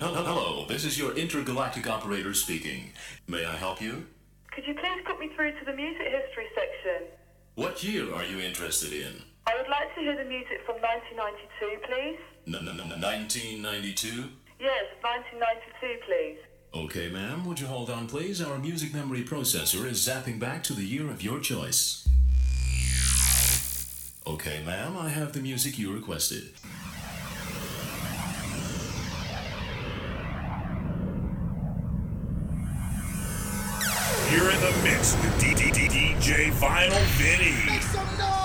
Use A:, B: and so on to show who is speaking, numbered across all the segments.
A: hello, hello. This is your intergalactic operator speaking. May I help you?
B: Could you please put me through to the music history section?
A: What year are you interested in?
B: I would like to hear the music from 1992, please.
A: N- n- n- 1992?
B: Yes, 1992, please.
A: Okay, ma'am. Would you hold on, please? Our music memory processor is zapping back to the year of your choice. Okay, ma'am. I have the music you requested.
C: You're in the mix with DJ Vinyl
D: Vinnie.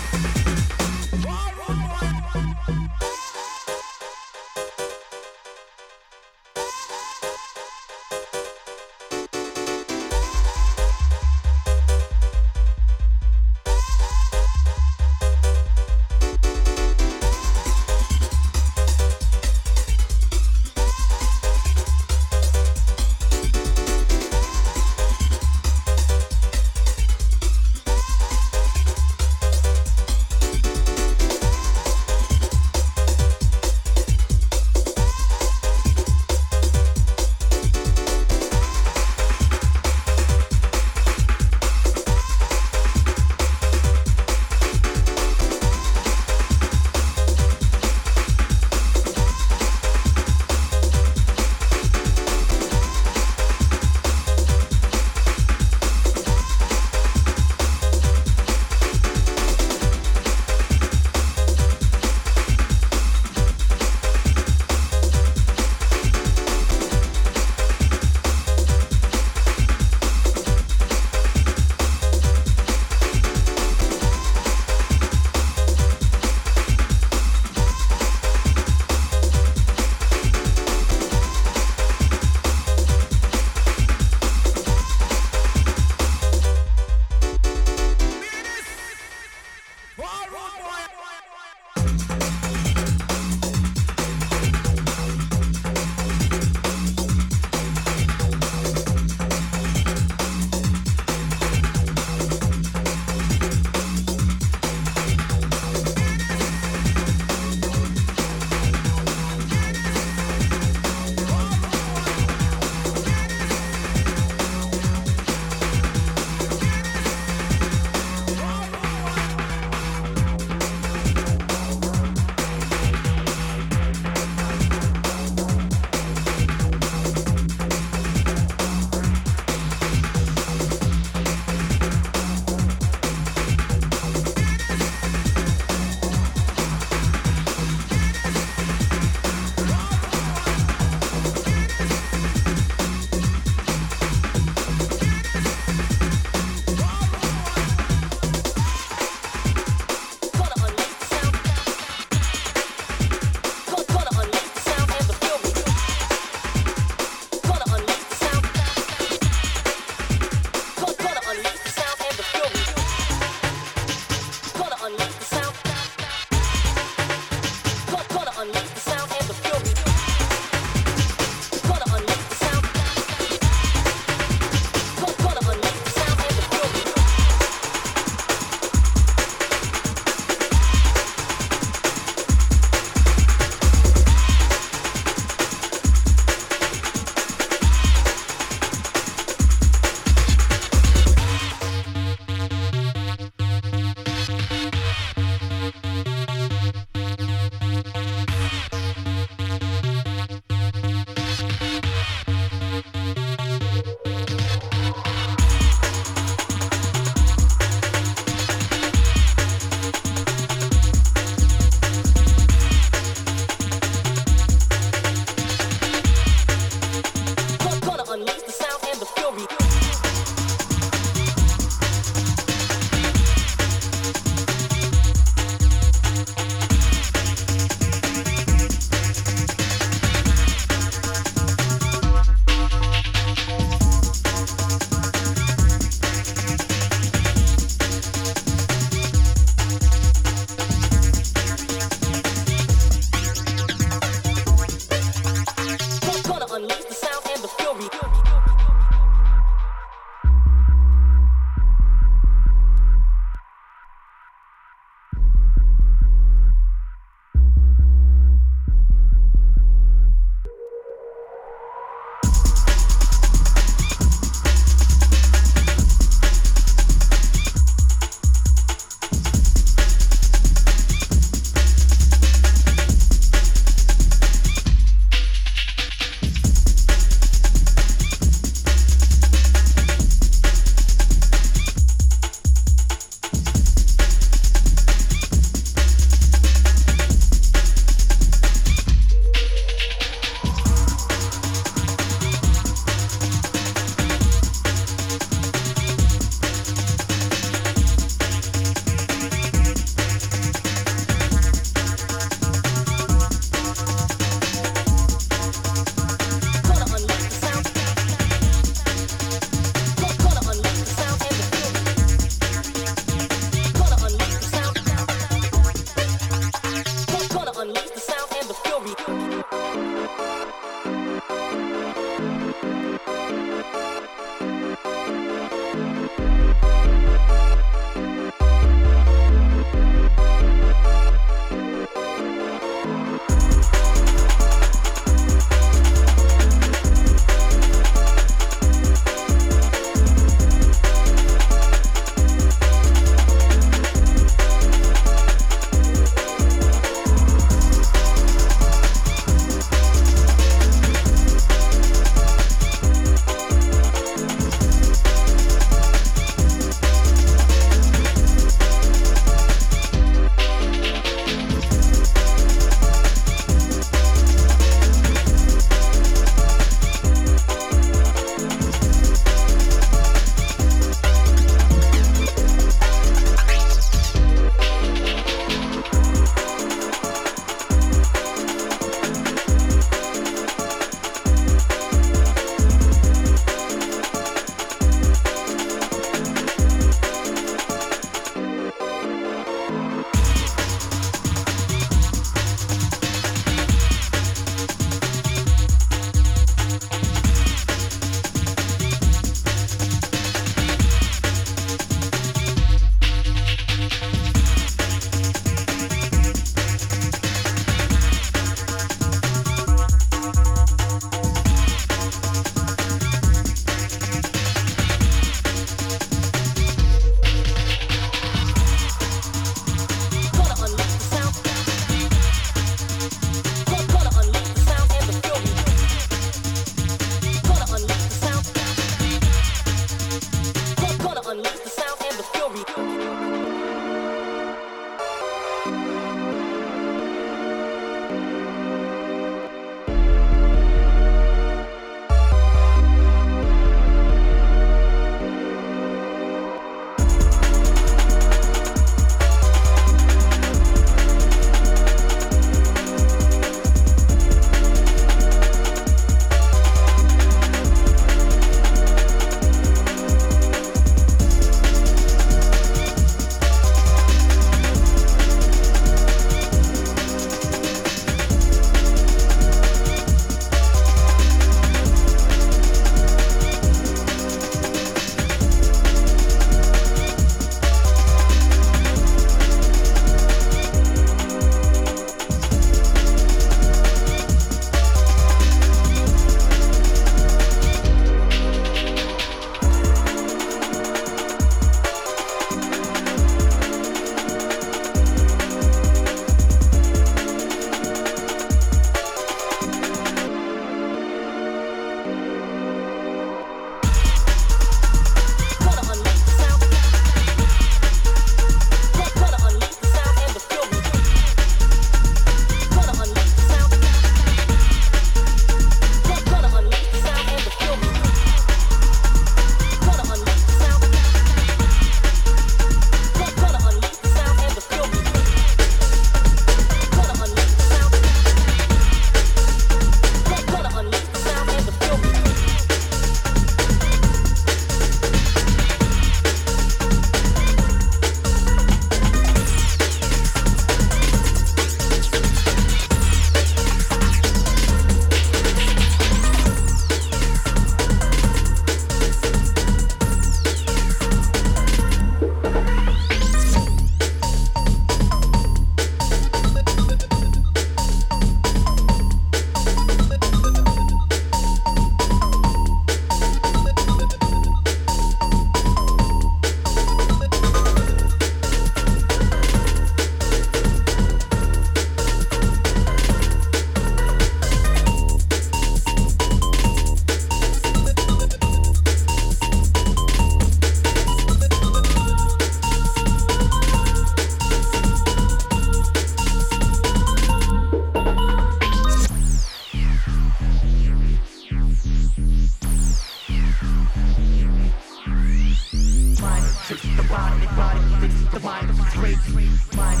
D: Mind,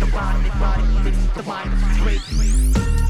D: the body, body, the mind,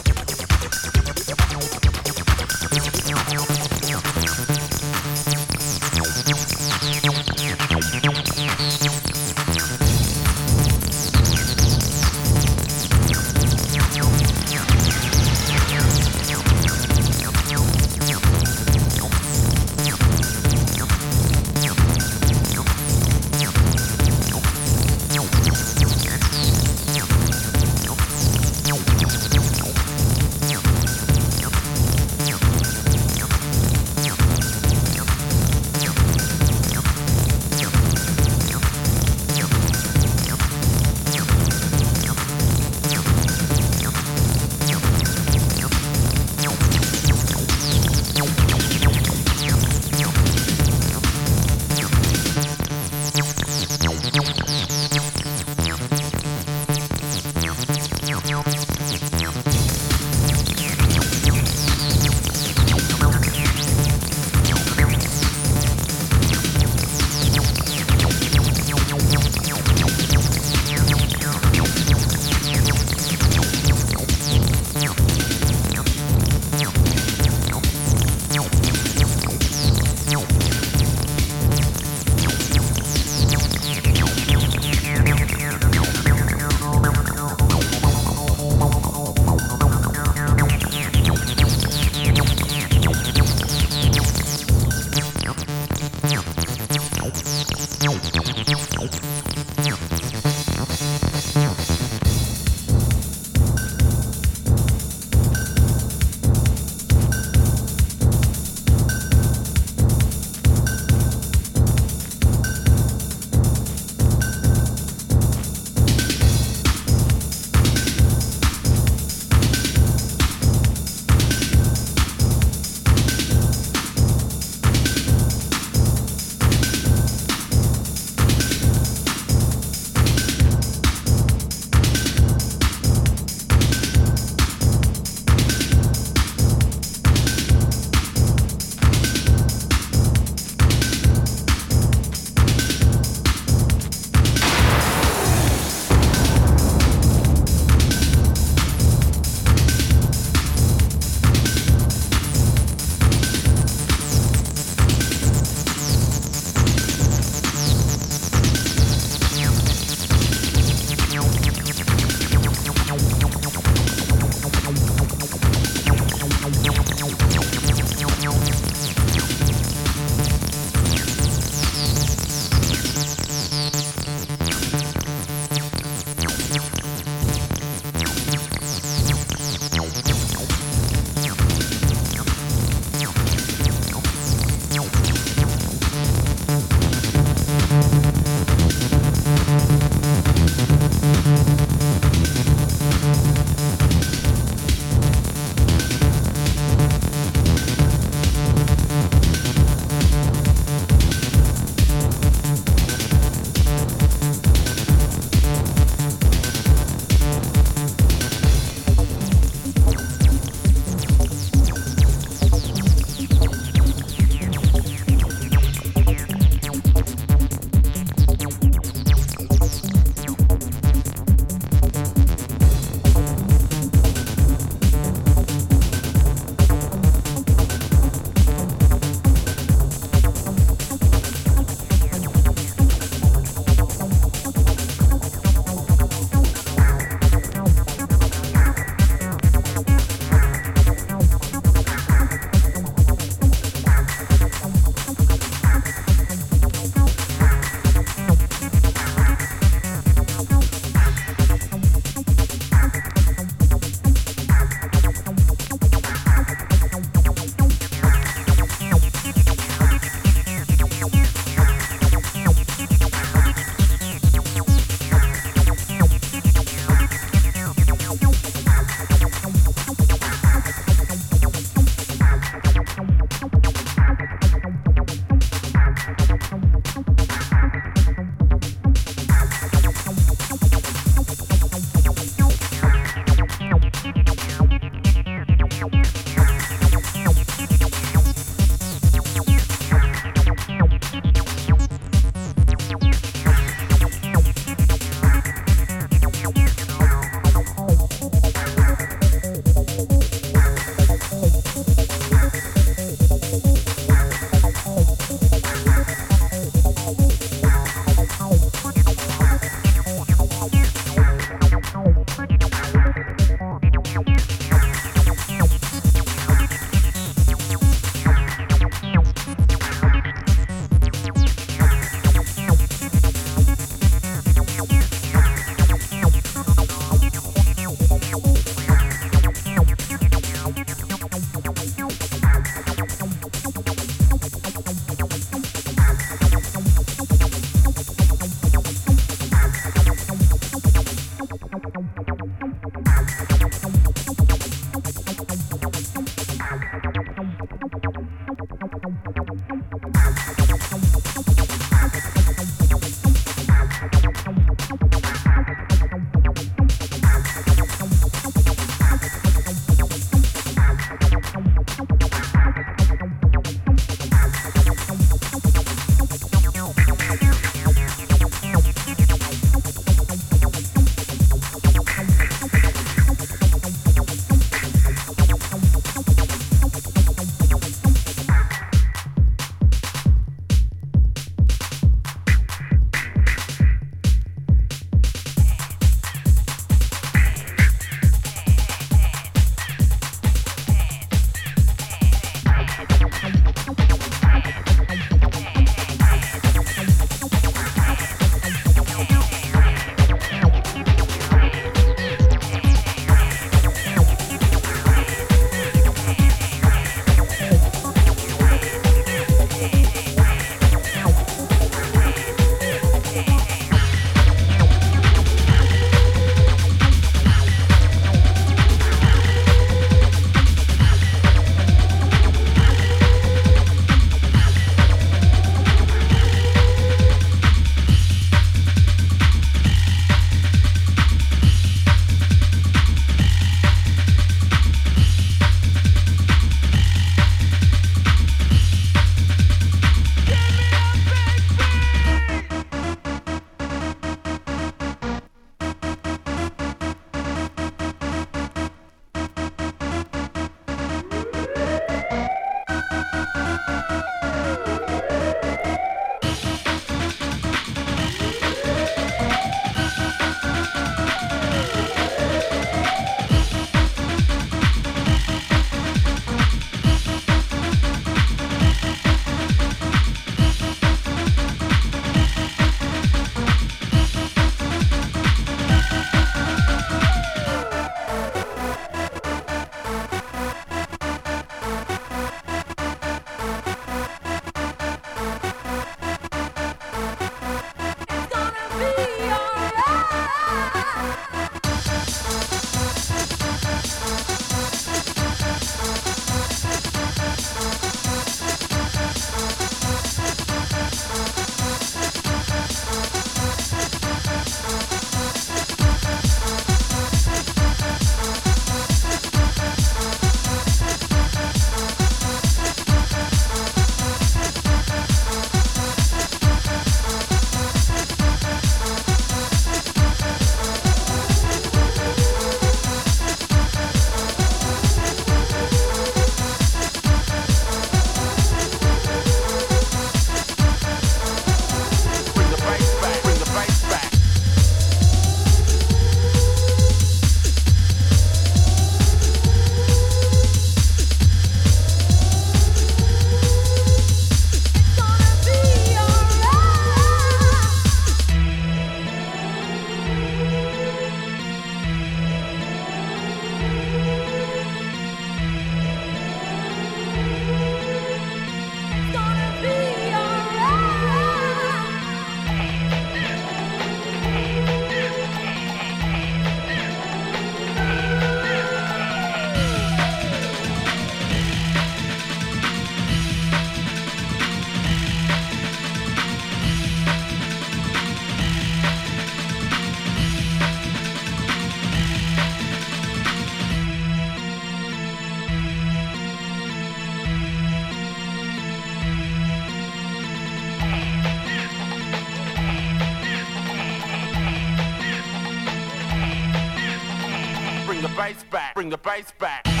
E: Bring the
F: bass back.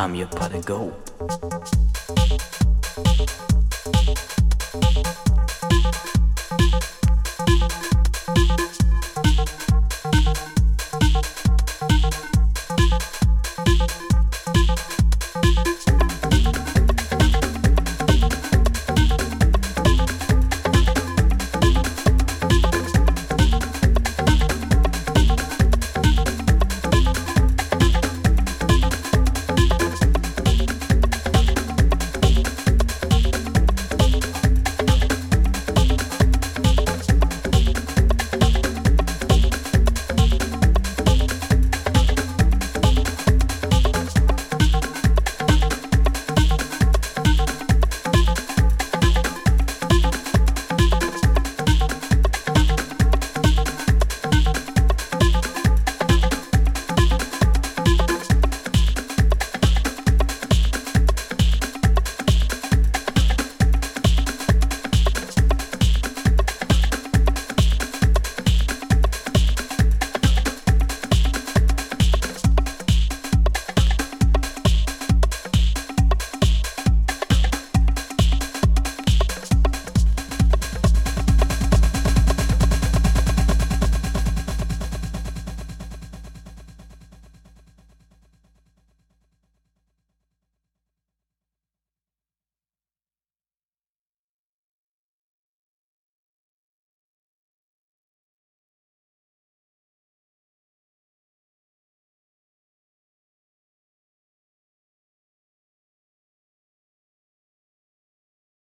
F: I'm your pot of gold.